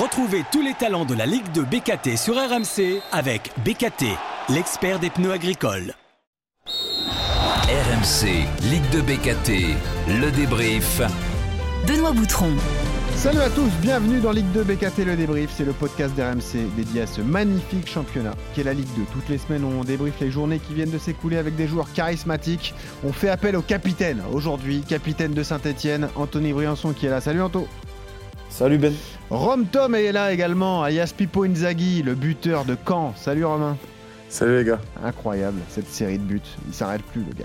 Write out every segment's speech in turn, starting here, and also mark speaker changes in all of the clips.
Speaker 1: Retrouvez tous les talents de la Ligue de BKT sur RMC avec BKT, l'expert des pneus agricoles.
Speaker 2: RMC, Ligue de BKT, le débrief.
Speaker 3: Benoît Boutron.
Speaker 4: Salut à tous, bienvenue dans Ligue 2 BKT Le Débrief, c'est le podcast d'RMC dédié à ce magnifique championnat qui est la Ligue 2. Toutes les semaines on débrief les journées qui viennent de s'écouler avec des joueurs charismatiques. On fait appel au capitaine aujourd'hui, capitaine de Saint-Etienne, Anthony Briançon qui est là. Salut Anto
Speaker 5: Salut Ben
Speaker 4: Rom Tom est là également, alias Pipo Inzaghi, le buteur de Caen. Salut Romain
Speaker 5: Salut les gars.
Speaker 4: Incroyable cette série de buts, il s'arrête plus le gars.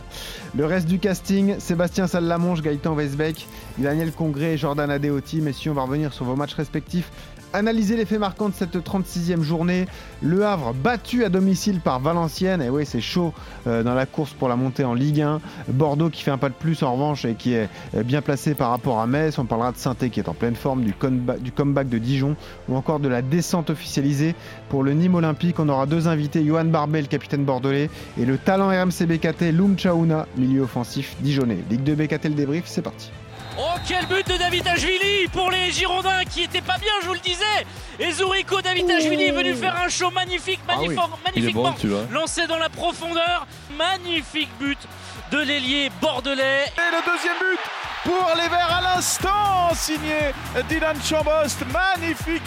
Speaker 4: Le reste du casting, Sébastien Sallamonge, Gaëtan Weisbeck, Daniel Congré et Jordan Adeoti. Messieurs, on va revenir sur vos matchs respectifs analyser les faits marquants de cette 36e journée. Le Havre battu à domicile par Valenciennes. Et oui, c'est chaud euh, dans la course pour la montée en Ligue 1. Bordeaux qui fait un pas de plus en revanche et qui est euh, bien placé par rapport à Metz. On parlera de saint qui est en pleine forme, du, comeback de Dijon ou encore de la descente officialisée pour le Nîmes Olympique. On aura deux invités, Johan le capitaine bordelais, et le talent RMC BKT, Loum Chaouna, milieu offensif dijonnais. Ligue 2 BKT, le débrief, c'est parti.
Speaker 6: Oh quel but de David Ajvili pour les Girondins qui étaient pas bien je vous le disais Et Zourico David Ajvili est venu faire un show magnifique, ah magnifiquement lancé dans la profondeur. Magnifique but de l'ailier bordelais.
Speaker 7: Et le deuxième but pour les Verts à l'instant, signé Dylan Chambost. Magnifique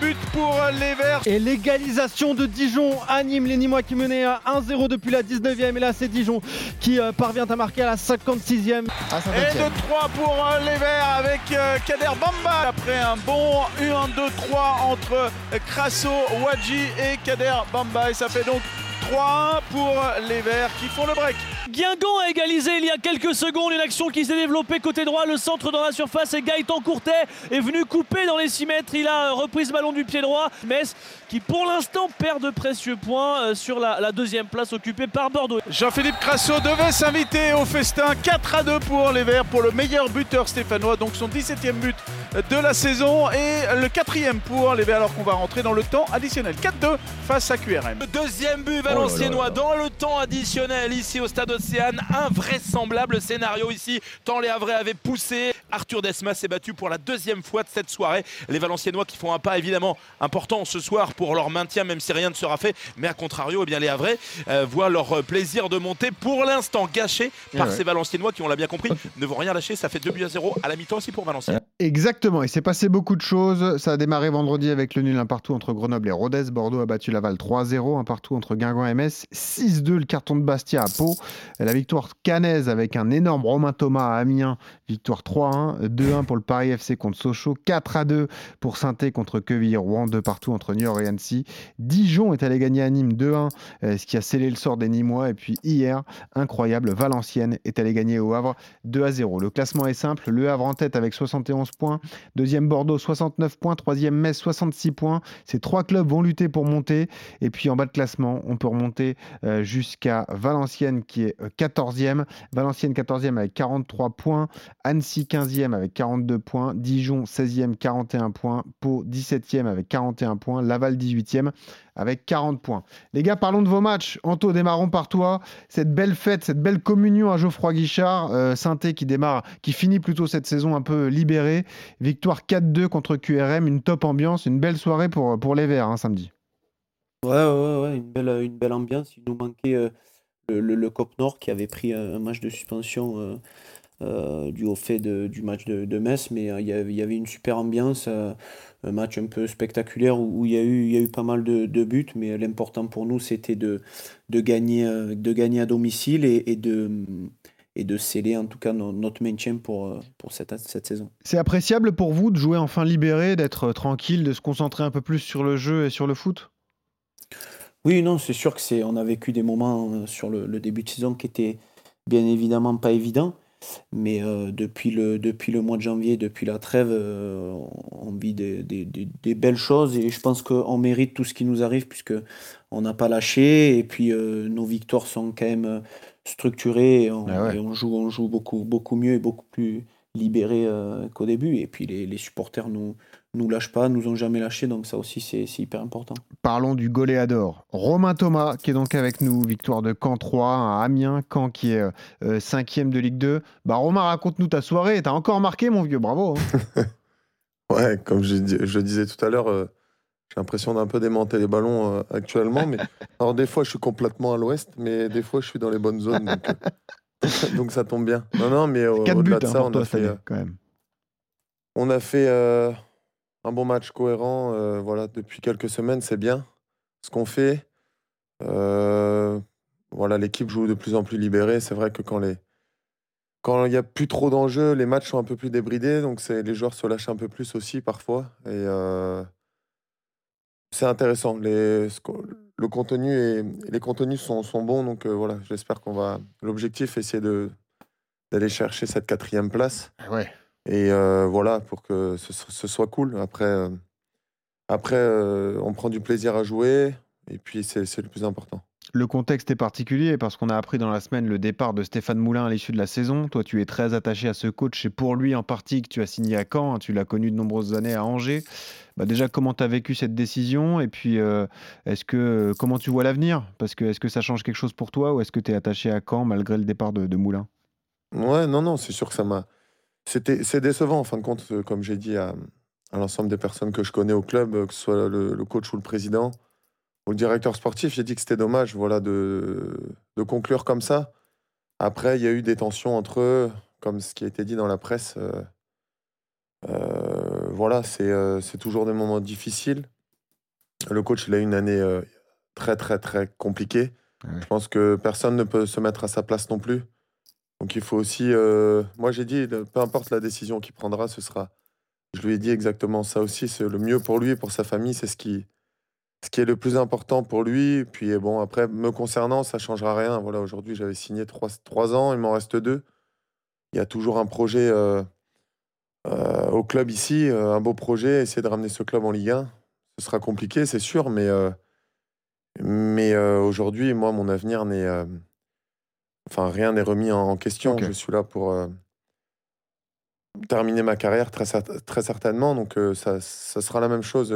Speaker 7: but pour les Verts.
Speaker 8: Et l'égalisation de Dijon anime les Nîmois qui menaient 1-0 depuis la 19e. Et là, c'est Dijon qui euh, parvient à marquer à la 56e.
Speaker 7: Et de 3 pour euh, les Verts avec euh, Kader Bamba. Après un bon 1-2-3 entre Crasso, Wadji et Kader Bamba. Et ça fait donc 3-1 pour les Verts qui font le break.
Speaker 6: Guingamp a égalisé il y a quelques secondes une action qui s'est développée côté droit, le centre dans la surface et Gaëtan Courtet est venu couper dans les 6 mètres. Il a repris ce ballon du pied droit. Metz qui pour l'instant perd de précieux points euh, sur la, deuxième place occupée par Bordeaux.
Speaker 7: Jean-Philippe Crasso devait s'inviter au festin 4 à 2 pour les Verts pour le meilleur buteur stéphanois, donc son 17e but de la saison et le quatrième pour les Verts alors qu'on va rentrer dans le temps additionnel. 4-2 face à QRM.
Speaker 9: Le deuxième but oh valenciennois dans le temps additionnel ici au stade Océane. Invraisemblable scénario ici, tant les Havrais avaient poussé. Arthur Desmas s'est battu pour la deuxième fois de cette soirée. Les Valenciennois qui font un pas évidemment important ce soir pour leur maintien, même si rien ne sera fait. Mais à contrario, eh bien, les Havrais euh, voient leur plaisir de monter pour l'instant gâché par ces Valenciennois qui, on l'a bien compris, ne vont rien lâcher. Ça fait 2 buts à 0 à la mi-temps aussi pour Valenciennes.
Speaker 4: Exactement, il s'est passé beaucoup de choses. Ça a démarré vendredi avec le nul un partout entre Grenoble et Rodez. Bordeaux a battu Laval 3-0, un partout entre Guingamp et Metz. 6-2 le carton de Bastia à Pau. La victoire canaise avec un énorme Romain Thomas à Amiens. Victoire 3-1. 2-1 pour le Paris FC contre Sochaux. 4-2 pour saint contre Quevilly-Rouen. 2 partout entre Niort et Annecy. Dijon est allé gagner à Nîmes 2-1, euh, ce qui a scellé le sort des Nîmois. Et puis hier, incroyable, Valenciennes est allé gagner au Havre 2-0. Le classement est simple. Le Havre en tête avec 71 points. Deuxième Bordeaux 69 points. Troisième Metz 66 points. Ces trois clubs vont lutter pour monter. Et puis en bas de classement, on peut remonter euh, jusqu'à Valenciennes qui est 14e. Euh, Valenciennes 14e avec 43 points. Annecy 15e avec 42 points. Dijon 16e 41 points. Pau 17e avec 41 points. Laval 18e avec 40 points. Les gars, parlons de vos matchs. Anto, démarrons par toi. Cette belle fête, cette belle communion à Geoffroy Guichard, euh, qui démarre, qui finit plutôt cette saison un peu libérée. Victoire 4-2 contre QRM, une top ambiance, une belle soirée pour, pour les Verts hein, samedi.
Speaker 5: Ouais, ouais, ouais, une belle, une belle ambiance. Il nous manquait euh, le, le, Cop Nord qui avait pris un, match de suspension euh, euh, dû au fait du match de, de Metz, mais il y, avait, une super ambiance, un match un peu spectaculaire où, il, y a eu, y a eu pas mal de, buts, mais l'important pour nous c'était de, de, gagner, de gagner à domicile et, et de et de sceller en tout cas notre maintien pour, pour cette, cette saison.
Speaker 4: C'est appréciable pour vous de jouer enfin libéré, d'être tranquille, de se concentrer un peu plus sur le jeu et sur le foot?
Speaker 5: Oui, non, c'est sûr que c'est. On a vécu des moments euh, sur le, début de saison qui étaient bien évidemment pas évidents. Mais euh, depuis, le, depuis le mois de janvier, depuis la trêve, euh, on vit des, belles choses et je pense qu'on mérite tout ce qui nous arrive puisque on n'a pas lâché et puis nos victoires sont quand même structurées et on, ah joue, on joue beaucoup, beaucoup mieux et beaucoup plus libéré qu'au début. Et puis les, les supporters nous, nous lâchent pas, nous ont jamais lâché, donc ça aussi c'est hyper important.
Speaker 4: Parlons du goléador. Romain Thomas qui est donc avec nous, victoire de Caen 3 à Amiens, Caen qui est 5 euh, cinquième de Ligue 2. Bah Romain, raconte-nous ta soirée, t'as encore marqué mon vieux, bravo.
Speaker 10: Hein. Ouais, comme je, dis- je disais tout à l'heure, euh, j'ai l'impression d'un peu démonter les ballons euh, actuellement. Mais alors des fois, je suis complètement à l'ouest, mais des fois, je suis dans les bonnes zones. Donc, euh, donc ça tombe bien. Non, non, mais au-
Speaker 4: 4 buts
Speaker 10: au-delà
Speaker 4: hein,
Speaker 10: de ça, on a fait,
Speaker 4: année,
Speaker 10: euh,
Speaker 4: quand même.
Speaker 10: on a fait euh, un bon match cohérent. euh, voilà, depuis quelques semaines, c'est bien ce qu'on fait. Euh, voilà, l'équipe joue de plus en plus libérée. C'est vrai que quand les quand il n'y a plus trop d'enjeux, les matchs sont un peu plus débridés, donc les joueurs se lâchent un peu plus aussi parfois. Et c'est intéressant. Les, le contenu et les contenus sont, sont bons, donc euh, voilà, j'espère qu'on va. L'objectif, est essayer de d'aller chercher cette quatrième place.
Speaker 4: Ouais.
Speaker 10: Et euh, voilà, pour que ce, ce soit cool. Après, euh, après on prend du plaisir à jouer, et puis c'est le plus important.
Speaker 4: Le contexte est particulier parce qu'on a appris dans la semaine le départ de Stéphane Moulin à l'issue de la saison. Toi, tu es très attaché à ce coach et pour lui en partie que tu as signé à Caen. hein, Tu l'as connu de nombreuses années à Angers. Bah déjà, comment tu as vécu cette décision? Et puis euh, est-ce que comment tu vois l'avenir? Parce que est-ce que ça change quelque chose pour toi ou est-ce que tu es attaché à Caen malgré le départ de, Moulin?
Speaker 10: Ouais, non, non, c'est sûr que ça m'a. C'était, c'est décevant, en fin de compte, euh, comme j'ai dit à, l'ensemble des personnes que je connais au club, euh, que ce soit le coach ou le président le directeur sportif, j'ai dit que c'était dommage voilà, de, de conclure comme ça. Après, il y a eu des tensions entre eux, comme ce qui a été dit dans la presse. euh, euh, voilà, c'est, euh, c'est toujours des moments difficiles. Le coach, il a eu une année très, très, très compliquée.
Speaker 4: Ouais.
Speaker 10: Je pense que personne ne peut se mettre à sa place non plus. Donc il faut aussi. moi j'ai dit, peu importe la décision qu'il prendra, ce sera. Je lui ai dit exactement ça aussi. C'est le mieux pour lui et pour sa famille. C'est ce qui, ce qui est le plus important pour lui. Puis bon, après, me concernant, ça changera rien. Voilà, aujourd'hui j'avais signé trois, trois ans, il m'en reste deux. Il y a toujours un projet euh, euh, au club ici, euh, un beau projet, essayer de ramener ce club en Ligue 1. Ce sera compliqué, c'est sûr, mais, mais aujourd'hui, moi, mon avenir n'est. Enfin, rien n'est remis en, en question. Je suis là pour terminer ma carrière très, très certainement. Donc, ça, ça sera la même chose,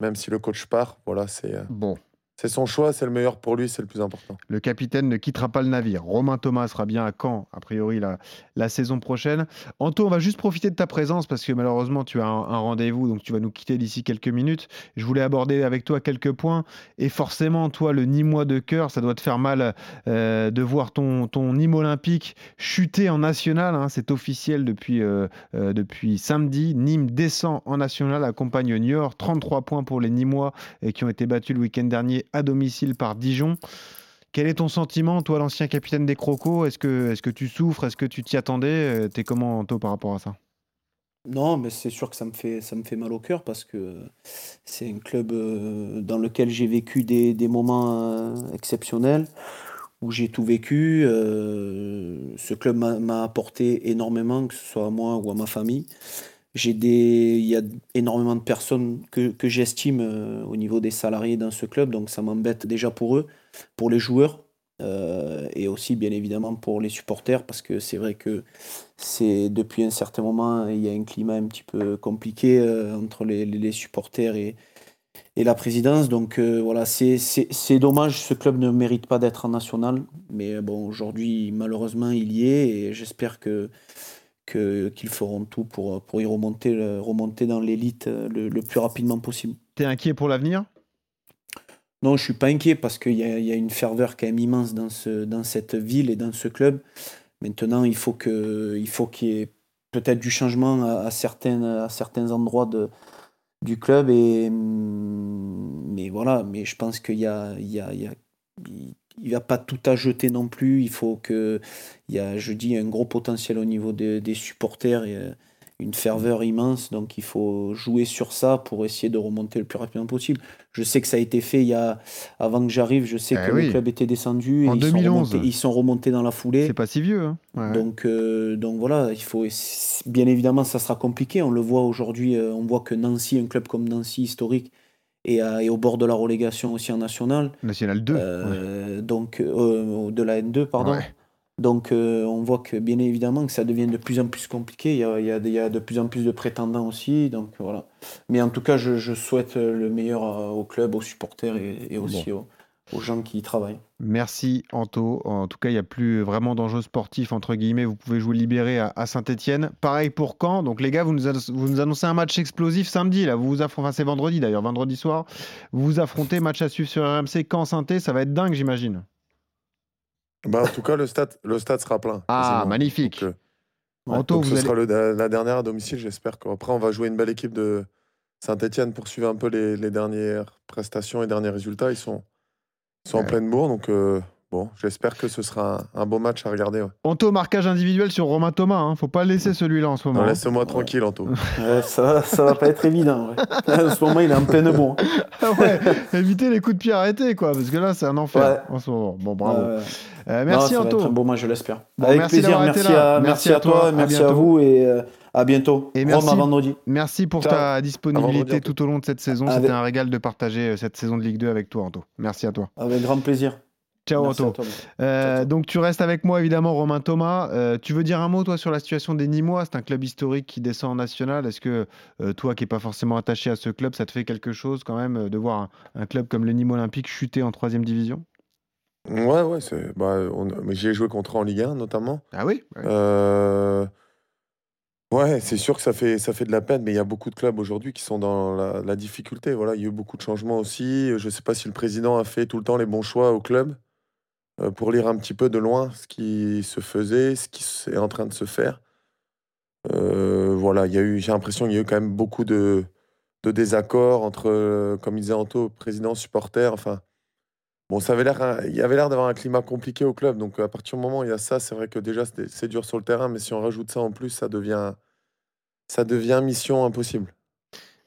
Speaker 10: même si le coach part. Voilà, c'est euh,
Speaker 4: Bon,
Speaker 10: c'est son choix, c'est le meilleur pour lui, c'est le plus important.
Speaker 4: le capitaine ne quittera pas le navire. Romain Thomas sera bien à Caen, a priori, la, saison prochaine. Anto, on va juste profiter de ta présence parce que malheureusement, tu as un, rendez-vous, donc tu vas nous quitter d'ici quelques minutes. Je voulais aborder avec toi quelques points. Et forcément, toi, le Nîmois de cœur, ça doit te faire mal euh, de voir ton, ton Nîmes olympique chuter en national. hein. C'est officiel depuis, euh, euh, depuis samedi. Nîmes descend en national, accompagne Niort. 33 points pour les Nîmois et qui ont été battus le week-end dernier à domicile par Dijon. Quel est ton sentiment, toi, l'ancien capitaine des Crocos? Est-ce que, est que tu souffres? Est-ce que tu t'y attendais? Euh, T'es comment, Anto, par rapport à ça?
Speaker 5: Non, mais c'est sûr que ça me fait, ça me fait mal au cœur parce que c'est un club euh, dans lequel j'ai vécu des, des moments euh, exceptionnels, où j'ai tout vécu. ce club m'a apporté énormément, que ce soit à moi ou à ma famille. J'ai des, il y a énormément de personnes que, que j'estime euh, au niveau des salariés dans ce club, donc ça m'embête déjà pour eux, pour les joueurs, euh, et aussi bien évidemment pour les supporters, parce que c'est vrai que c'est depuis un certain moment, il y a un climat un petit peu compliqué euh, entre les, les- supporters et, et la présidence. Donc voilà, c'est dommage, ce club ne mérite pas d'être en national. Mais bon, aujourd'hui, malheureusement, il y est et j'espère que qu'ils feront tout pour, pour y remonter, le- remonter dans l'élite euh, le, le plus rapidement possible.
Speaker 4: T'es inquiet pour l'avenir?
Speaker 5: Non, je suis pas inquiet parce qu'il y y a une ferveur quand même immense dans, ce, dans cette ville et dans ce club. Maintenant, il faut qu'il y ait peut-être du changement à, à certains, à certains endroits de, du club. Et, hum, mais voilà, mais je pense qu'il y a, il y a, il y a- il- n'y a pas tout à jeter non plus. Il faut que, il y a, je dis, un gros potentiel au niveau des, des supporters et euh, une ferveur immense. Donc il faut jouer sur ça pour essayer de remonter le plus rapidement possible. Je sais que ça a été fait il y a, avant que j'arrive. Je sais
Speaker 4: Eh
Speaker 5: que
Speaker 4: oui.
Speaker 5: le club était descendu.
Speaker 4: En
Speaker 5: et ils sont
Speaker 4: 2011.
Speaker 5: remontés- ils sont remontés dans la foulée.
Speaker 4: C'est pas si vieux. hein Ouais.
Speaker 5: Donc, euh, donc voilà, il faut, bien évidemment, ça sera compliqué. On le voit aujourd'hui, euh, on voit que Nancy, un club comme Nancy historique, à- est au bord de la relégation aussi en national.
Speaker 4: National 2.
Speaker 5: Euh, Donc, euh, de la N2, pardon.
Speaker 4: Ouais.
Speaker 5: Donc, euh, on voit que bien évidemment que ça devient de plus en plus compliqué. Il y a, il y a- il y a de plus en plus de prétendants aussi. Donc voilà. Mais en tout cas, je, je souhaite le meilleur euh, au club, aux supporters et, et aussi aux, aux gens qui y travaillent.
Speaker 4: Merci Anto. En tout cas, il n'y a plus vraiment d'enjeux sportifs, entre guillemets. Vous pouvez jouer libéré à, Saint-Etienne. Pareil pour Caen. Donc les gars, vous nous, vous nous, annoncez un match explosif samedi. Là. Vous vous affrontez, enfin c'est vendredi d'ailleurs, vendredi soir. Vous vous affrontez, match à suivre sur RMC, Caen saint Ça va être dingue, j'imagine.
Speaker 10: Bah, en tout cas, le stade, le stade sera plein.
Speaker 4: Ah, magnifique.
Speaker 10: Euh, Anto, ce sera la dernière à domicile. J'espère qu'après, on va jouer une belle équipe de Saint-Etienne pour suivre un peu les, les dernières prestations et derniers résultats. Ils sont sont en pleine bourre, donc euh, bon, j'espère que ce sera un, beau match à regarder.
Speaker 4: Anto, marquage individuel sur Romain Thomas, hein. faut pas laisser celui-là en ce moment.
Speaker 10: Laisse-moi tranquille, Anto.
Speaker 5: ça, ça va pas être évident. en ce moment, il est en pleine bourre.
Speaker 4: Ouais, évitez les coups de pied arrêtés, quoi, parce que là, c'est un enfer en ce moment. Bon, bravo. Euh, merci,
Speaker 5: non,
Speaker 4: Anto.
Speaker 5: un bon match, je l'espère. Avec plaisir, merci à, merci, à, toi, merci à vous et euh, à bientôt.
Speaker 4: Et
Speaker 5: merci, vendredi.
Speaker 4: Merci pour ta disponibilité tout au long de cette saison. C'était un régal de partager euh, cette saison de Ligue 2 avec toi, Anto. Merci à toi.
Speaker 5: Avec grand plaisir.
Speaker 4: Ciao, Anto. Euh, donc, tu restes avec moi, évidemment, Romain Thomas. Euh, tu veux dire un mot, toi, sur la situation des Nîmois? C'est un club historique qui descend en national. Est-ce que toi, qui n'es pas forcément attaché à ce club, ça te fait quelque chose quand même de voir un, club comme le Nîmes Olympique chuter en troisième division?
Speaker 10: Ouais, ouais. Bah, J'ai joué contre en Ligue 1, notamment.
Speaker 4: Ah oui?
Speaker 10: Ouais, c'est sûr que ça fait, ça fait de la peine, mais il y a beaucoup de clubs aujourd'hui qui sont dans la, difficulté. Voilà, il y a eu beaucoup de changements aussi. Je ne sais pas si le président a fait tout le temps les bons choix au club euh, pour lire un petit peu de loin ce qui se faisait, ce qui est en train de se faire. Euh, voilà, j'ai l'impression qu'il y a eu quand même beaucoup de, désaccords entre, euh, comme il disait Anto, président, supporter. Enfin, bon, ça avait l'air, il y avait l'air d'avoir un climat compliqué au club. Donc, à partir du moment où il y a ça, c'est vrai que déjà, c'est dur sur le terrain, mais si on rajoute ça en plus, ça devient, ça devient mission impossible.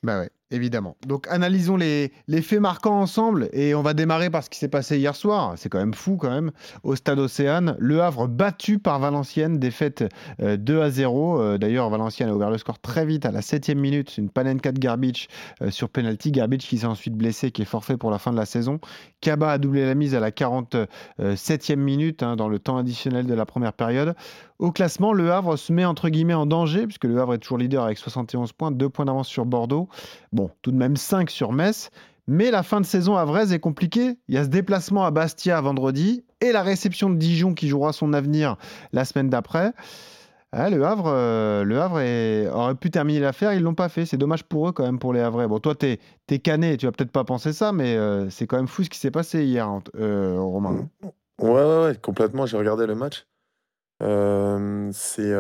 Speaker 4: Bah ouais évidemment. Donc analysons les, faits marquants ensemble et on va démarrer par ce qui s'est passé hier soir. C'est quand même fou quand même. Au stade Océane, Le Havre battu par Valenciennes, défaite 2 euh, à 0. Euh, d'ailleurs, Valenciennes a ouvert le score très vite à la 7 minute. Une Panenka de Garbage euh, sur penalty. Garbage qui s'est ensuite blessé, qui est forfait pour la fin de la saison. Kaba a doublé la mise à la 47e minute hein, dans le temps additionnel de la première période. Au classement, Le Havre se met entre guillemets en danger puisque Le Havre est toujours leader avec 71 points, 2 points d'avance sur Bordeaux. Bon, tout de même 5 sur Metz. Mais la fin de saison à Vraise est compliquée. Il y a ce déplacement à Bastia vendredi et la réception de Dijon qui jouera son avenir la semaine d'après. Ah, le Havre, euh, le Havre aurait pu terminer l'affaire, ils l'ont pas fait. C'est dommage pour eux quand même pour les Havrais. Bon, toi, tu es, cané, tu vas peut-être pas penser ça, mais euh, c'est quand même fou ce qui s'est passé hier, euh, Romain.
Speaker 10: Ouais, ouais, ouais, complètement. J'ai regardé le match. c'est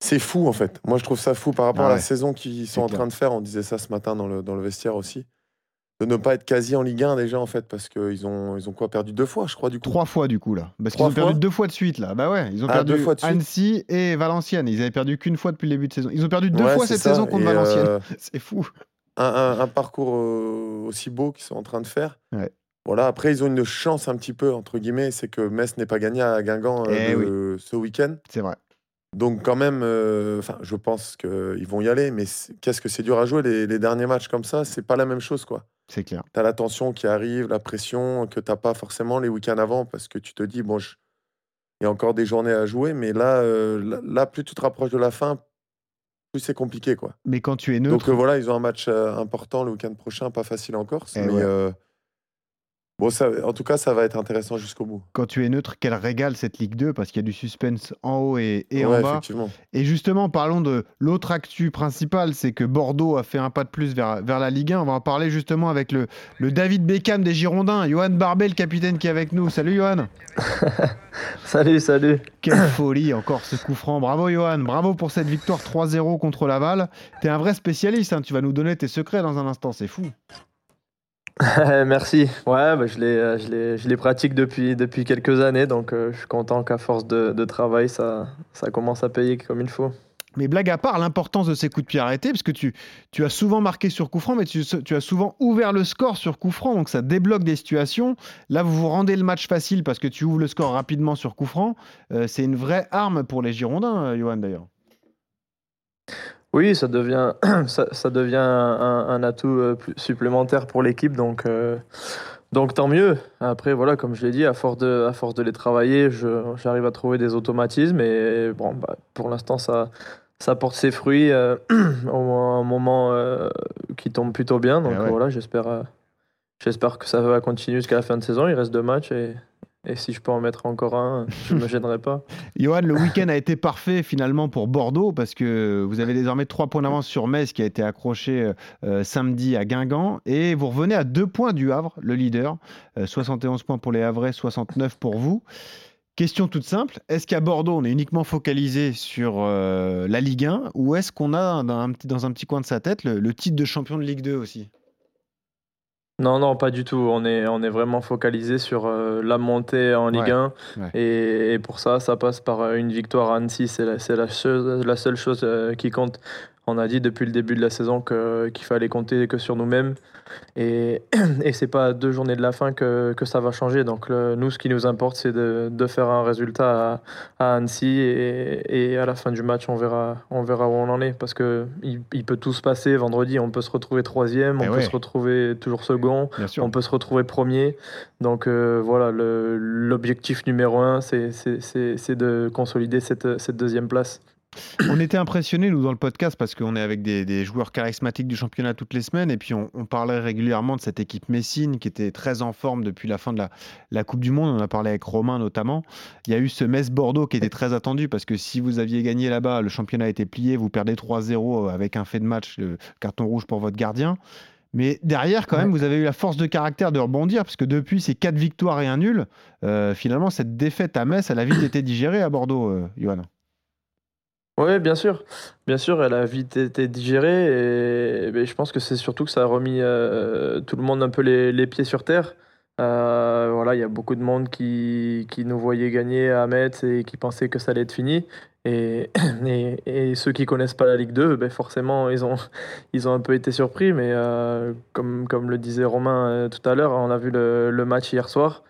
Speaker 10: c'est fou en fait. Moi je trouve ça fou par rapport ah à la saison qu'ils sont en train de faire. On disait ça ce matin dans le, dans le vestiaire aussi. De ne pas être quasi en Ligue 1 déjà en fait parce qu'ils ont, ils ont quoi perdu deux fois je crois du coup.
Speaker 4: Trois fois du coup là. Parce qu'ils ont perdu deux fois de suite là. Bah ouais, ils ont ah, perdu deux fois de Annecy et Valenciennes. Ils avaient perdu qu'une fois depuis le début de saison. Ils ont perdu deux fois cette saison contre Valenciennes. Euh, c'est fou.
Speaker 10: Un, parcours euh, aussi beau qu'ils sont en train de faire. Voilà, après ils ont une chance un petit peu entre guillemets, c'est que Metz n'est pas gagné à Guingamp euh, eh ce week-end.
Speaker 4: C'est vrai.
Speaker 10: Donc quand même, euh, enfin, je pense qu'ils vont y aller, mais qu'est-ce que c'est dur à jouer les, derniers matchs comme ça, c'est pas la même chose quoi.
Speaker 4: C'est clair.
Speaker 10: Tu as la tension qui arrive, la pression que t'as pas forcément les week-ends avant parce que tu te dis bon, il y a encore des journées à jouer, mais euh, là, là, plus tu te rapproches de la fin, plus c'est compliqué quoi.
Speaker 4: Mais quand tu es neutre.
Speaker 10: Donc euh, voilà, ils ont un match important le week-end prochain, pas facile en Corse, eh mais Bon, ça, en tout cas, ça va être intéressant jusqu'au bout.
Speaker 4: Quand tu es neutre, quel régale cette Ligue 2 parce qu'il y a du suspense en haut et, en bas. Et justement, parlons de l'autre actu principal, c'est que Bordeaux a fait un pas de plus vers, vers la Ligue 1. On va en parler justement avec le, le David Beckham des Girondins, Johan Barbet, le capitaine qui est avec nous. Salut Johan.
Speaker 11: salut, salut.
Speaker 4: Quelle folie encore ce coup franc. Bravo Johan, bravo pour cette victoire 3-0 contre Laval. Tu es un vrai spécialiste, hein. tu vas nous donner tes secrets dans un instant, c'est fou.
Speaker 11: Merci. Ouais, bah, je, les, euh, je, les, pratique depuis, quelques années, donc euh, je suis content qu'à force de, travail, ça, commence à payer comme il faut.
Speaker 4: Mais blague à part, l'importance de ces coups de pied arrêtés, parce que tu, as souvent marqué sur coup franc, mais tu, tu, as souvent ouvert le score sur coup franc, donc ça débloque des situations. Là, vous vous rendez le match facile parce que tu ouvres le score rapidement sur coup franc. Euh, c'est une vraie arme pour les Girondins, Johan, d'ailleurs.
Speaker 11: Oui, ça devient, ça, devient un, atout euh, supplémentaire pour l'équipe, donc, euh, donc tant mieux. Après, voilà, comme je l'ai dit, à force de, à force de les travailler, j'arrive à trouver des automatismes et bon, bah, pour l'instant, ça, ça porte ses fruits euh, au un moment qui tombe plutôt bien. Donc voilà, j'espère j'espère que ça va continuer jusqu'à la fin de saison. Il reste deux matchs et, et si je peux en mettre encore un, je ne me gênerai pas.
Speaker 4: Johan, le week-end a été parfait finalement pour Bordeaux parce que vous avez désormais trois points d'avance sur Metz qui a été accroché euh, samedi à Guingamp et vous revenez à deux points du Havre, le leader. Euh, 71 points pour les Havrais, 69 pour vous. Question toute simple, est-ce qu'à Bordeaux on est uniquement focalisé sur euh, la Ligue 1 ou est-ce qu'on a dans un, petit, dans un petit coin de sa tête le, le titre de champion de Ligue 2 aussi?
Speaker 11: Non, non, pas du tout. On est, on est vraiment focalisé sur euh, la montée en Ligue
Speaker 4: Ouais,
Speaker 11: 1.
Speaker 4: ouais.
Speaker 11: Et, et pour ça, ça passe par euh, une victoire à Annecy. C'est la, la, chose- la seule chose euh, qui compte. On a dit depuis le début de la saison qu'il fallait compter que sur nous-mêmes. Et, et c'est pas à deux journées de la fin que, que ça va changer. Donc le- nous, ce qui nous importe, c'est de, de faire un résultat à, à Annecy. Et, et à la fin du match, on verra, on verra où on en est. Parce que il, il peut tout se passer. Vendredi, on peut se retrouver troisième, on
Speaker 4: Eh
Speaker 11: peut
Speaker 4: ouais.
Speaker 11: se retrouver toujours second. On peut se retrouver premier. Donc euh, voilà, l'objectif numéro un, c'est de consolider cette, cette deuxième place.
Speaker 4: On était impressionnés, nous, dans le podcast, parce qu'on est avec des, des joueurs charismatiques du championnat toutes les semaines. Et puis, on, on parlait régulièrement de cette équipe Messine qui était très en forme depuis la fin de la, la Coupe du Monde. On a parlé avec Romain notamment. Il y a eu ce Metz-Bordeaux qui était très attendu parce que si vous aviez gagné là-bas, le championnat été plié. Vous perdez 3-0 avec un fait de match, le carton rouge pour votre gardien. Mais derrière, quand même, vous avez eu la force de caractère de rebondir, parce que depuis ces quatre victoires et un nul, euh, finalement, cette défaite à Metz, elle a vite été digérée à Bordeaux, euh, Johan.
Speaker 11: Oui, bien sûr. Bien sûr, elle a vite été digérée et, je pense que c'est surtout que ça a remis euh, tout le monde un peu les, pieds sur terre. Euh, voilà, il y a beaucoup de monde qui, qui nous voyait gagner à Metz et qui pensait que ça allait être fini. Et, et, ceux qui connaissent pas la Ligue 2, ben forcément, ils ont, ils ont un peu été surpris. Mais euh, comme, comme le disait Romain tout à l'heure, on a vu le, le match hier soir.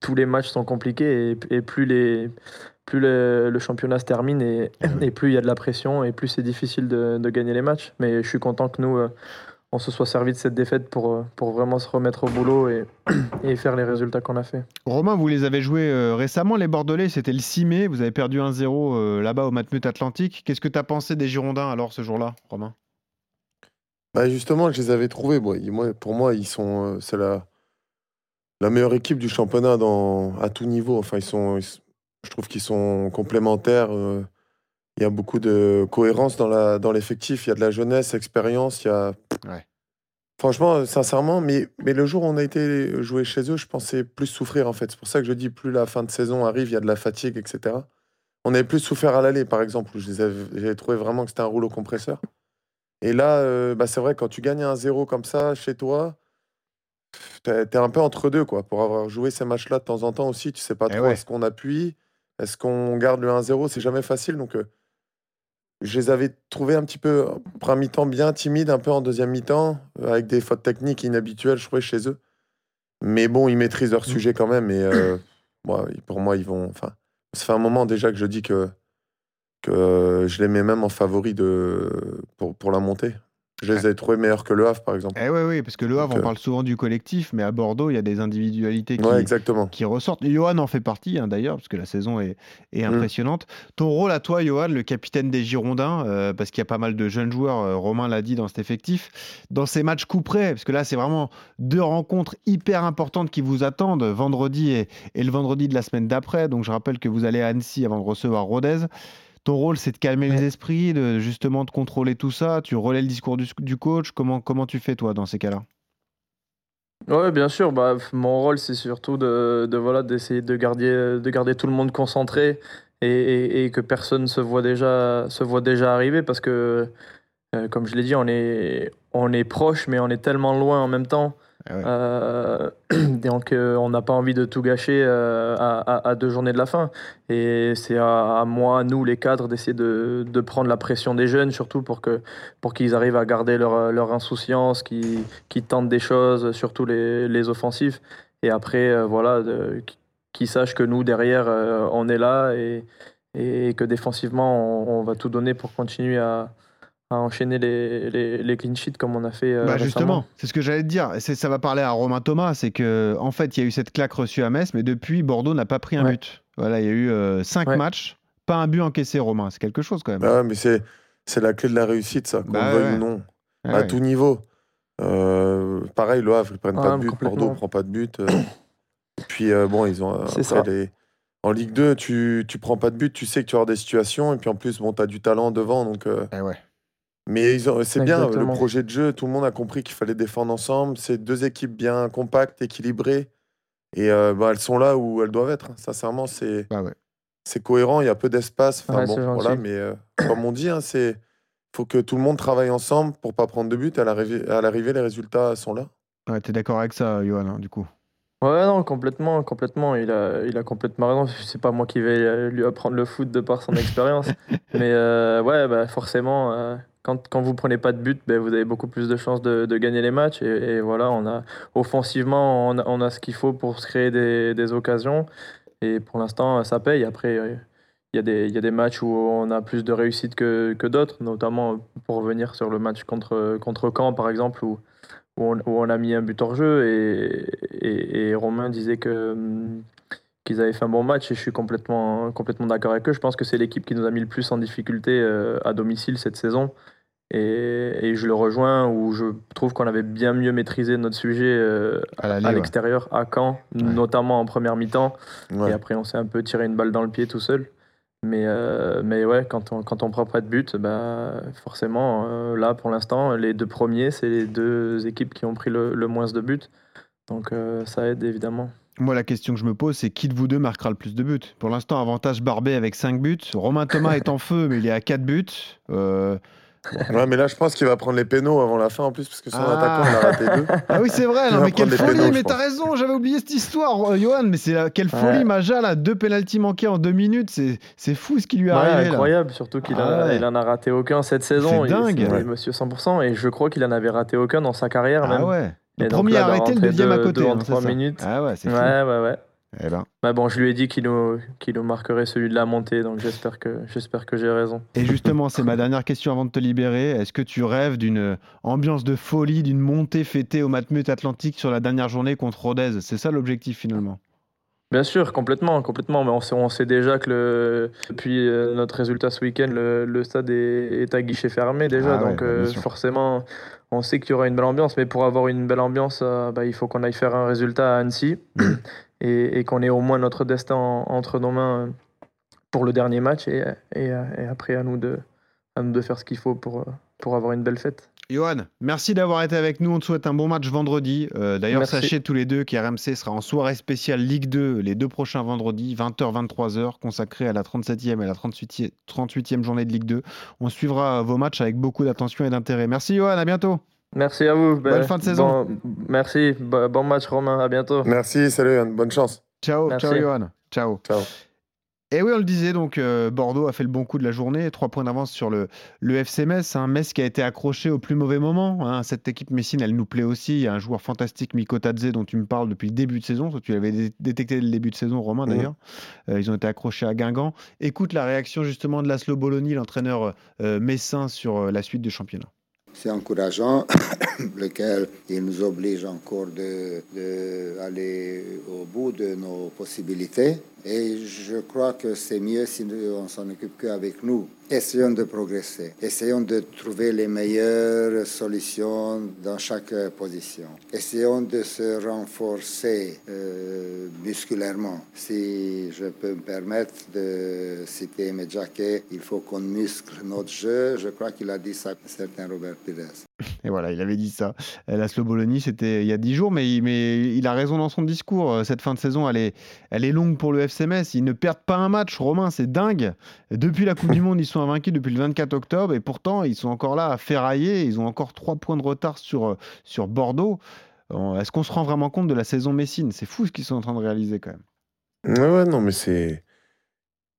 Speaker 11: Tous les matchs sont compliqués et plus les plus le, le championnat se termine et, et plus il y a de la pression et plus c'est difficile de, de gagner les matchs. Mais je suis content que nous, euh, on se soit servi de cette défaite pour, euh, pour vraiment se remettre au boulot et, et faire les résultats qu'on a fait.
Speaker 4: Romain, vous les avez joués euh, récemment, les Bordelais, c'était le 6 mai, vous avez perdu 1-0 euh, là-bas au Matmut Atlantique. Qu'est-ce que tu as pensé des Girondins alors ce jour-là, Romain?
Speaker 10: Bah justement, je les avais trouvés. Moi, Ils- moi, pour moi, ils sont, euh, c'est la, la meilleure équipe du championnat dans, à tout niveau. Enfin, ils sont, ils- je trouve qu'ils sont complémentaires. euh, Il y a beaucoup de cohérence dans la, dans l'effectif. Il y a de la jeunesse, expérience. Il y a.
Speaker 4: Ouais.
Speaker 10: Franchement, euh, sincèrement, mais, mais le jour où on a été jouer chez eux, je pensais plus souffrir en fait. C'est pour ça que je dis plus la fin de saison arrive, il y a de la fatigue, etc. On avait plus souffert à l'aller, par exemple, où j'avais trouvé vraiment que c'était un rouleau compresseur. Et là, euh, bah, c'est vrai, quand tu gagnes un 0 comme ça chez toi, t'es es un peu entre deux, quoi. Pour avoir joué ces matchs-là de temps en temps aussi, tu sais pas
Speaker 4: Eh
Speaker 10: trop,
Speaker 4: ouais.
Speaker 10: est-ce qu'on appuie, est-ce qu'on garde le 1-0, c'est jamais facile. Donc, euh, je les avais trouvés un petit peu, en premier mi-temps, bien timides, un peu en deuxième mi-temps, euh, avec des fautes techniques inhabituelles, je trouvais, chez eux. Mais bon, ils maîtrisent leur sujet quand même. Et euh, moi, pour moi, ils vont. Enfin, ça fait un moment déjà que je dis que, que je les mets même en favori de, pour, pour la montée. Je les ai trouvés meilleurs que le Havre, par exemple.
Speaker 4: Eh oui, oui, parce que le Havre,
Speaker 10: Donc,
Speaker 4: on parle souvent du collectif, mais à Bordeaux, il y a des individualités qui,
Speaker 10: Ouais, exactement.
Speaker 4: qui ressortent. Johan en fait partie, hein, d'ailleurs, parce que la saison est, est
Speaker 10: Mm.
Speaker 4: impressionnante. Ton rôle à toi, Johan, le capitaine des Girondins, euh, parce qu'il y a pas mal de jeunes joueurs, euh, Romain l'a dit dans cet effectif, dans ces matchs coup près, parce que là, c'est vraiment deux rencontres hyper importantes qui vous attendent, vendredi et, et le vendredi de la semaine d'après. Donc, je rappelle que vous allez à Annecy avant de recevoir Rodez. Ton rôle, c'est de calmer les esprits, de, justement de contrôler tout ça. Tu relais le discours du, du coach. Comment, comment tu fais, toi, dans ces cas-là?
Speaker 11: Ouais, bien sûr. Bah, mon rôle, c'est surtout de, de, voilà, d'essayer de garder, de garder tout le monde concentré et, et, et que personne se voit déjà, se voit déjà arriver parce que, euh, comme je l'ai dit, on est, on est proche, mais on est tellement loin en même temps.
Speaker 4: Ouais.
Speaker 11: Euh, donc, euh, on n'a pas envie de tout gâcher euh, à, deux journées de la fin. Et c'est à, moi, nous, les cadres, d'essayer de, de prendre la pression des jeunes, surtout pour que pour qu'ils arrivent à garder leur, leur insouciance, qu'ils qu'ils tentent des choses, surtout les, les offensifs. Et après, voilà, qu'ils sachent que nous, derrière, on est là et, et que défensivement, on va tout donner pour continuer à, à enchaîner les, les, les clean sheets comme on a fait euh,
Speaker 4: Bah justement, c'est ce que j'allais te dire. Ça va parler à Romain Thomas. C'est que en fait, il y a eu cette claque reçue à Metz, mais depuis, Bordeaux n'a pas pris un
Speaker 11: Ouais.
Speaker 4: but. Voilà, il y a eu euh, cinq
Speaker 11: Ouais.
Speaker 4: matchs, pas un but encaissé, Romain. C'est quelque chose quand même.
Speaker 10: Bah ouais, mais c'est, c'est la clé de la réussite, ça, qu'on
Speaker 4: Bah
Speaker 10: le veuille
Speaker 4: ouais.
Speaker 10: ou non.
Speaker 4: Ah
Speaker 10: à tout niveau. Euh, pareil, Le Havre, ils prennent pas
Speaker 11: Ouais,
Speaker 10: de but. Bordeaux prend pas de but. euh. puis euh, bon, ils ont.
Speaker 11: C'est
Speaker 10: après,
Speaker 11: ça.
Speaker 10: les- En Ligue 2, tu, tu prends pas de but, tu sais que tu vas avoir des situations. Et puis en plus, bon, tu as du talent devant. Donc, euh,
Speaker 4: Eh ouais.
Speaker 10: Mais ils ont- c'est bien, le projet de jeu. Tout le monde a compris qu'il fallait défendre ensemble. C'est deux équipes bien compactes, équilibrées. Et euh, bah, elles sont là où elles doivent être. Sincèrement, c'est
Speaker 4: Bah ouais.
Speaker 10: c'est cohérent. Il y a peu d'espace. Enfin,
Speaker 11: Ouais,
Speaker 10: bon, voilà, mais euh, comme on dit, hein, c'est faut que tout le monde travaille ensemble pour pas prendre de but. À l'arrivée, à l'arrivée, les résultats sont là.
Speaker 4: Ouais, t'es d'accord avec ça, Johan, hein, du coup?
Speaker 11: Ouais, non, complètement, complètement. Il a, il a complètement raison. C'est pas moi qui vais euh, lui apprendre le foot de par son expérience. Mais euh, ouais, bah, forcément, euh, quand, quand vous prenez pas de but, ben, vous avez beaucoup plus de chances de, de gagner les matchs. Et, voilà, on a, offensivement, on a, on a ce qu'il faut pour se créer des, des occasions. Et pour l'instant, ça paye. Après, euh, il y, a des- y a des matchs où on a plus de réussite que, que d'autres, notamment pour revenir sur le match contre, contre Caen, par exemple, où, où on, a mis un but hors jeu et, et, et Romain disait que hum, qu'ils avaient fait un bon match et je suis complètement, complètement d'accord avec eux. Je pense que c'est l'équipe qui nous a mis le plus en difficulté euh, à domicile cette saison. Et, et je le rejoins où je trouve qu'on avait bien mieux maîtrisé notre sujet euh,
Speaker 4: À ouais.
Speaker 11: l'extérieur, à Caen, notamment en première mi-temps.
Speaker 10: Ouais.
Speaker 11: Et après, on s'est un peu tiré une balle dans le pied tout seul. Mais, euh, mais ouais, quand on, quand on prend pas de but, bah, forcément, euh, là, pour l'instant, les deux premiers, c'est les deux équipes qui ont pris le, le moins de buts. Donc euh, ça aide évidemment.
Speaker 4: Moi, la question que je me pose, c'est qui de vous deux marquera le plus de buts? Pour l'instant, avantage Barbet avec 5 buts. Romain Thomas est en feu, mais il est à 4 buts. Euh,
Speaker 10: Ouais, mais là, je pense qu'il va prendre les pénaux avant la fin en plus, parce que son
Speaker 4: Ah.
Speaker 10: attaquant, il a raté deux.
Speaker 4: Ah oui, c'est vrai,
Speaker 10: Il
Speaker 4: non, mais quelle folie,
Speaker 10: pénaux,
Speaker 4: mais t'as raison, j'avais oublié cette histoire, euh, Johan, mais c'est la- quelle folie,
Speaker 11: Ouais.
Speaker 4: Maja, là, deux pénaltys manqués en deux minutes, c'est c'est fou ce qui lui est
Speaker 11: Ouais,
Speaker 4: arrivé là.
Speaker 11: incroyable, surtout qu'il
Speaker 4: Ah
Speaker 11: a-
Speaker 4: ouais.
Speaker 11: il en a raté aucun cette saison.
Speaker 4: C'est
Speaker 11: Il-
Speaker 4: dingue.
Speaker 11: c'est
Speaker 10: Ouais.
Speaker 11: Monsieur 100%, et je crois qu'il en avait raté aucun dans sa carrière
Speaker 4: Ah
Speaker 11: même.
Speaker 4: ouais.
Speaker 11: Et
Speaker 4: Le
Speaker 11: donc
Speaker 4: premier
Speaker 11: là,
Speaker 4: arrêté, le deuxième à côté. hein,
Speaker 11: minutes.
Speaker 4: Ah ouais, c'est fou.
Speaker 11: Ouais, ouais, ouais.
Speaker 4: Eh ben.
Speaker 11: Bah bon, je lui ai dit qu'il nous, qu'il nous marquerait celui de la montée, donc j'espère que, j'espère que j'ai raison.
Speaker 4: Et justement, c'est ma dernière question avant de te libérer. Est-ce que tu rêves d'une ambiance de folie, d'une montée fêtée au Matmut Atlantique sur la dernière journée contre Rodez? C'est ça l'objectif finalement
Speaker 11: Bien sûr, complètement, complètement. Mais on sait, on sait déjà que le, depuis euh, notre résultat ce week-end, le, le stade est, est à guichet fermé déjà.
Speaker 4: Ah
Speaker 11: donc
Speaker 4: bah,
Speaker 11: euh, forcément, on sait qu'il y aura une belle ambiance. Mais pour avoir une belle ambiance, euh, bah, il faut qu'on aille faire un résultat à Annecy et, et qu'on ait au moins notre destin en- entre nos mains euh, pour le dernier match. Et, et, et après, à nous, de, à nous de faire ce qu'il faut pour, euh, pour avoir une belle fête.
Speaker 4: Johan, merci d'avoir été avec nous. On te souhaite un bon match vendredi. Euh, D'ailleurs, sachez tous les deux qu'RMC sera en soirée spéciale Ligue 2 les deux prochains vendredis, 20h, 23h, consacrée à la 37e et la 38e, 38e journée de Ligue 2. On suivra vos matchs avec beaucoup d'attention et d'intérêt. Merci Johan, à bientôt.
Speaker 11: Merci à vous.
Speaker 4: Bonne fin de saison.
Speaker 11: bon- merci. Bo- Bon match, Romain. À bientôt.
Speaker 10: Merci, salut, Yann. bonne chance.
Speaker 4: Ciao,
Speaker 11: Merci.
Speaker 4: ciao Johan. Ciao.
Speaker 10: Ciao.
Speaker 4: Et oui, on le disait, donc euh, Bordeaux a fait le bon coup de la journée, trois points d'avance sur le, le FC Metz, un Metz qui a été accroché au plus mauvais moment. hein. Cette équipe messine, elle nous plaît aussi. Il y a un joueur fantastique, Miko Tadze, dont tu me parles depuis le début de saison. Toi, tu l'avais dé- détecté dès le début de saison, Romain,
Speaker 10: Mhm.
Speaker 4: d'ailleurs. Euh, ils ont été accrochés à Guingamp. Écoute la réaction justement de Laszlo Bologna, l'entraîneur euh, messin, sur euh, la suite du championnat.
Speaker 12: C'est encourageant, lequel il nous oblige encore de, de aller au bout de nos possibilités. Et je crois que c'est mieux si on s'en occupe qu'avec nous. Essayons de progresser. Essayons de trouver les meilleures solutions dans chaque position. Essayons de se renforcer euh, musculairement. Si je peux me permettre de citer Medjake, il faut qu'on muscle notre jeu. Je crois qu'il a dit ça, certain Robert Pires.
Speaker 4: Et voilà, il avait dit ça. Euh, Laszlo Bologna, c'était il y a dix jours, mais il, mais il a raison dans son discours. Euh, Cette fin de saison, elle est, elle est longue pour le FC Metz. Ils ne perdent pas un match, Romain, c'est dingue. Depuis la Coupe du Monde, ils sont invaincus depuis le 24 octobre, et pourtant, ils sont encore là à ferrailler. Ils ont encore trois points de retard sur, euh, sur Bordeaux. Est-ce qu'on se rend vraiment compte de la saison messine? C'est fou ce qu'ils sont en train de réaliser quand même.
Speaker 10: Ouais, ouais, non, mais c'est.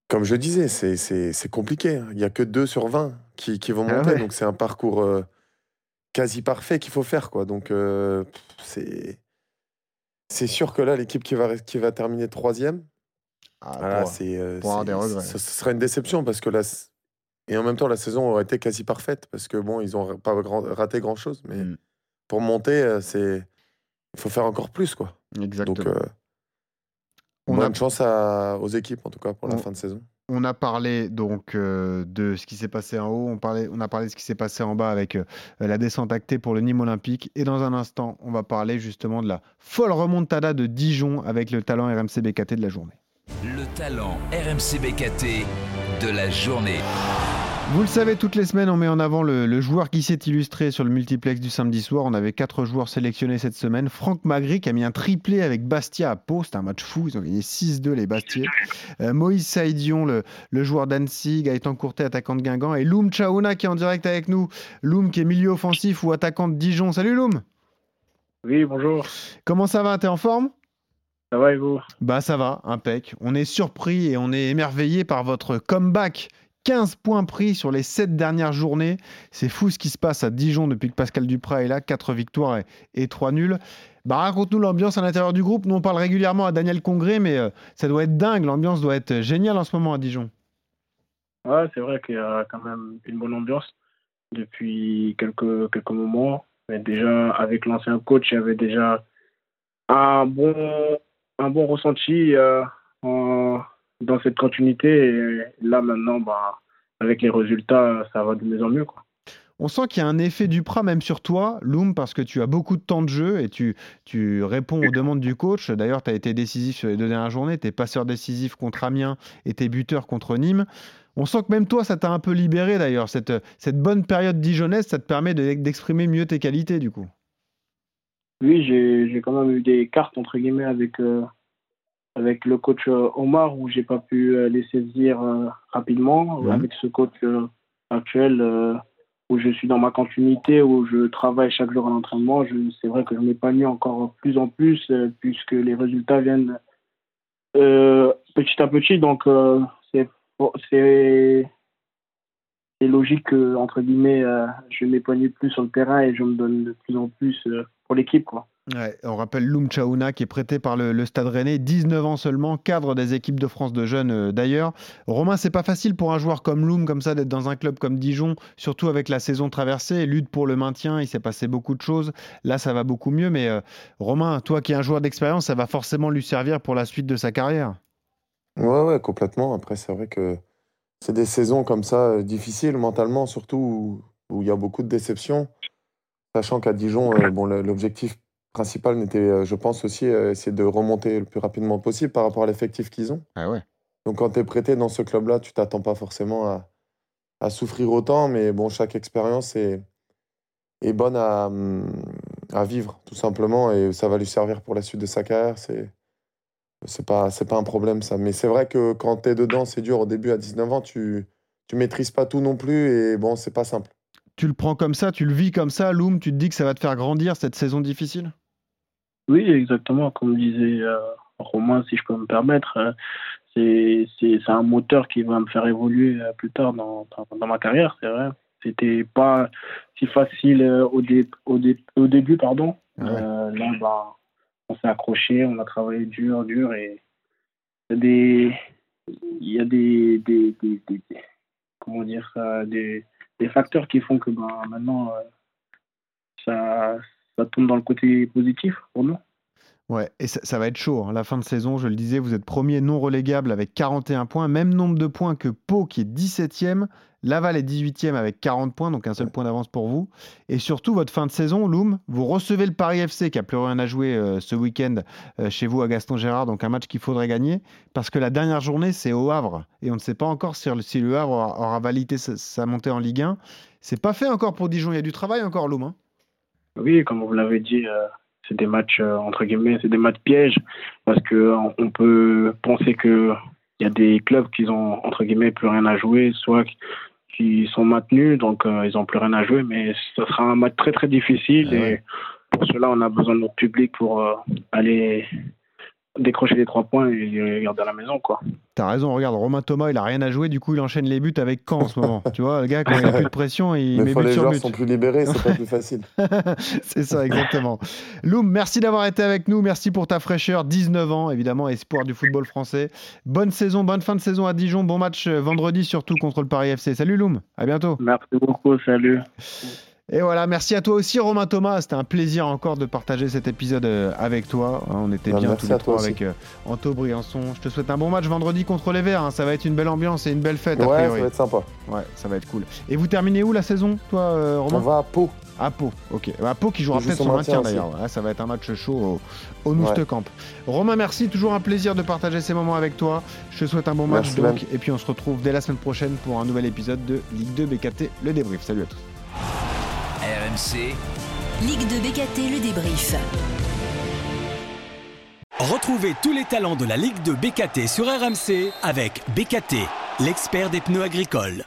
Speaker 10: Comme je disais, c'est- compliqué. hein. Il n'y a que 2 sur 20 qui, qui vont
Speaker 4: Ah
Speaker 10: monter.
Speaker 4: ouais.
Speaker 10: Donc, c'est un parcours euh, quasi parfait qu'il faut faire. Quoi. Donc, euh, c'est. C'est sûr que là, l'équipe qui va, qui va terminer troisième,
Speaker 4: Ah,
Speaker 10: c'est, euh. Ce, serait une déception parce que là. Et en même temps, la saison aurait été quasi parfaite parce que bon, ils ont pas grand- raté grand chose. Mais
Speaker 4: Mm.
Speaker 10: pour monter, euh, c'est. Il faut faire encore plus, quoi.
Speaker 4: Exactement.
Speaker 10: Donc, euh,
Speaker 4: On
Speaker 10: bonne
Speaker 4: a-
Speaker 10: chance à- aux équipes, en tout cas, pour la
Speaker 4: On-
Speaker 10: fin de saison.
Speaker 4: On a parlé donc euh, de ce qui s'est passé en haut, on, a parlé de ce qui s'est passé en bas avec euh, la descente actée pour le Nîmes Olympique. Et dans un instant, on va parler justement de la folle remontada de Dijon avec le talent RMC BKT de la journée.
Speaker 2: Le talent RMC BKT de la journée.
Speaker 4: Vous le savez, toutes les semaines, on met en avant le, joueur qui s'est illustré sur le multiplex du samedi soir. On avait quatre joueurs sélectionnés cette semaine. Franck Magri qui a mis un triplé avec Bastia à Pau. C'était un match fou. Ils ont gagné 6-2 les Bastiers. Euh, Moïse Saïdion, le, joueur d'Annecy. Gaëtan Courtet, attaquant de Guingamp. Et Loum Chaouna qui est en direct avec nous. Loum qui est milieu offensif ou attaquant de Dijon. Salut Loum
Speaker 13: Oui, bonjour.
Speaker 4: Comment ça va? T'es en forme?
Speaker 13: Ça va et vous?
Speaker 4: Bah ça va, impec. On est surpris et on est émerveillé par votre comeback 15 points pris sur les 7 dernières journées. C'est fou ce qui se passe à Dijon depuis que Pascal Duprat est là. 4 victoires et, 3 nuls. Bah, raconte-nous l'ambiance à l'intérieur du groupe. Nous, on parle régulièrement à Daniel Congré, mais euh, ça doit être dingue. L'ambiance doit être géniale en ce moment à Dijon.
Speaker 13: Ouais, c'est vrai qu'il y a quand même une bonne ambiance depuis quelques, quelques moments. Mais déjà, avec l'ancien coach, il y avait déjà un bon, un bon ressenti. Euh, dans cette continuité. Et là, maintenant, bah, avec les résultats, ça va de mieux en mieux. Quoi.
Speaker 4: On sent qu'il y a un effet du Duprat même sur toi, Loom, parce que tu as beaucoup de temps de jeu et tu, tu réponds aux demandes du coach. D'ailleurs, tu as été décisif sur les deux dernières journées. Tu es passeur décisif contre Amiens et tu es buteur contre Nîmes. On sent que même toi, ça t'a un peu libéré d'ailleurs. Cette, cette bonne période dijonnaise, ça te permet d'exprimer mieux tes qualités du coup.
Speaker 13: Oui, j'ai quand même eu des cartes entre guillemets avec, euh, avec le coach euh, Omar où j'ai pas pu euh, les saisir euh, rapidement. Avec ce coach actuel où je suis dans ma continuité, où je travaille chaque jour à l'entraînement, c'est vrai que je m'épanouis encore plus en plus puisque les résultats viennent petit à petit. Donc c'est c'est logique que entre guillemets je m'épanouis plus sur le terrain et je me donne de plus en plus pour l'équipe quoi
Speaker 4: on rappelle Loum Chaouna qui est prêté par le, Stade Rennais, 19 ans seulement, cadre des équipes de France de jeunes euh, d'ailleurs. Romain, c'est pas facile pour un joueur comme Loum comme ça d'être dans un club comme Dijon, surtout avec la saison traversée, lutte pour le maintien, il s'est passé beaucoup de choses. Là, ça va beaucoup mieux, mais euh, Romain, toi qui es un joueur d'expérience, ça va forcément lui servir pour la suite de sa carrière.
Speaker 10: Ouais, ouais, complètement. Après, c'est vrai que c'est des saisons comme ça euh, difficiles mentalement, surtout où, il y a beaucoup de déceptions. Sachant qu'à Dijon, bon, l'objectif principal n'était, euh, je pense aussi, euh, essayer de remonter le plus rapidement possible par rapport à l'effectif qu'ils ont.
Speaker 4: Ah ouais.
Speaker 10: Donc quand tu es prêté dans ce club-là, tu t'attends pas forcément à, à, souffrir autant, mais bon, chaque expérience est, est bonne à, hum, à, vivre, tout simplement, et ça va lui servir pour la suite de sa carrière. C'est c'est pas c'est pas un problème ça mais c'est vrai que quand tu es dedans c'est dur au début à 19 ans tu tu maîtrises pas tout non plus et bon c'est pas simple
Speaker 4: tu le prends comme ça tu le vis comme ça Loom tu te dis que ça va te faire grandir cette saison difficile?
Speaker 13: Oui, exactement. Comme disait euh, Romain, si je peux me permettre, euh, c'est un moteur qui va me faire évoluer euh, plus tard dans, dans, ma carrière, c'est vrai. C'était pas si facile au, au, au, début, pardon. là, bah, on s'est accroché, on a travaillé dur, dur et il y a des, il y a des, des, des, comment dire ça, des, des facteurs qui font que bah, maintenant ça, ça tourne dans le côté positif pour nous.
Speaker 4: Ouais, et ça, va être chaud. Hein. La fin de saison, je le disais, vous êtes premier non relégable avec 41 points, même nombre de points que Pau qui est 17e. Laval est 18e avec 40 points, donc un seul point d'avance pour vous. Et surtout, votre fin de saison, Loom, vous recevez le Paris FC qui a plus rien à jouer euh, ce week-end euh, chez vous à Gaston Gérard, donc un match qu'il faudrait gagner, parce que la dernière journée, c'est au Havre. Et on ne sait pas encore si, le Havre aura, validé sa, montée en Ligue 1. C'est pas fait encore pour Dijon, il y a du travail encore, Loom. Hein?
Speaker 13: Oui, comme vous l'avez dit, euh, c'est des matchs, euh, entre guillemets, c'est des matchs pièges, parce que on peut penser qu'il y a des clubs qui ont, entre guillemets, plus rien à jouer, soit qui sont maintenus, donc euh, ils n'ont plus rien à jouer, mais ce sera un match très très difficile, ah et pour cela, on a besoin de notre public pour aller décrocher les trois points et garder à la maison. quoi.
Speaker 4: T'as raison, regarde, Romain Thomas, il a rien à jouer, du coup il enchaîne les buts avec Caen en ce moment. tu vois, le gars, quand il a plus de pression, il met but
Speaker 10: les
Speaker 4: sur
Speaker 10: joueurs sont plus libérés, c'est pas plus facile.
Speaker 4: c'est ça, exactement. Loum, merci d'avoir été avec nous, merci pour ta fraîcheur, 19 ans, évidemment, espoir du football français. Bonne saison, bonne fin de saison à Dijon, bon match euh, vendredi surtout contre le Paris FC. Salut Loum, à bientôt.
Speaker 13: Merci beaucoup, salut.
Speaker 4: Et voilà, merci à toi aussi Romain Thomas, c'était un plaisir encore de partager cet épisode euh, avec toi. On était
Speaker 10: Bah,
Speaker 4: bien tous les trois avec euh, Anto Briançon. Je te souhaite un bon match vendredi contre les Verts, hein. ça va être une belle ambiance et une belle fête a
Speaker 10: Ouais, ça va être sympa.
Speaker 4: Ouais, ça va être cool. Et vous terminez où la saison, toi euh, Romain
Speaker 10: On va à Pau.
Speaker 4: À Pau, ok. À Pau qui jouera peut-être
Speaker 10: son
Speaker 4: maintien d'ailleurs. Ça va être un match chaud au, au
Speaker 10: Ouais.
Speaker 4: Camp. Romain, merci. Toujours un plaisir de partager ces moments avec toi. Je te souhaite un bon match donc. Et puis on se retrouve dès la semaine prochaine pour un nouvel épisode de Ligue 2 BKT, le débrief. Salut à tous.
Speaker 2: RMC,
Speaker 3: Ligue de BKT, le débrief.
Speaker 1: Retrouvez tous les talents de la Ligue de BKT sur RMC avec BKT, l'expert des pneus agricoles.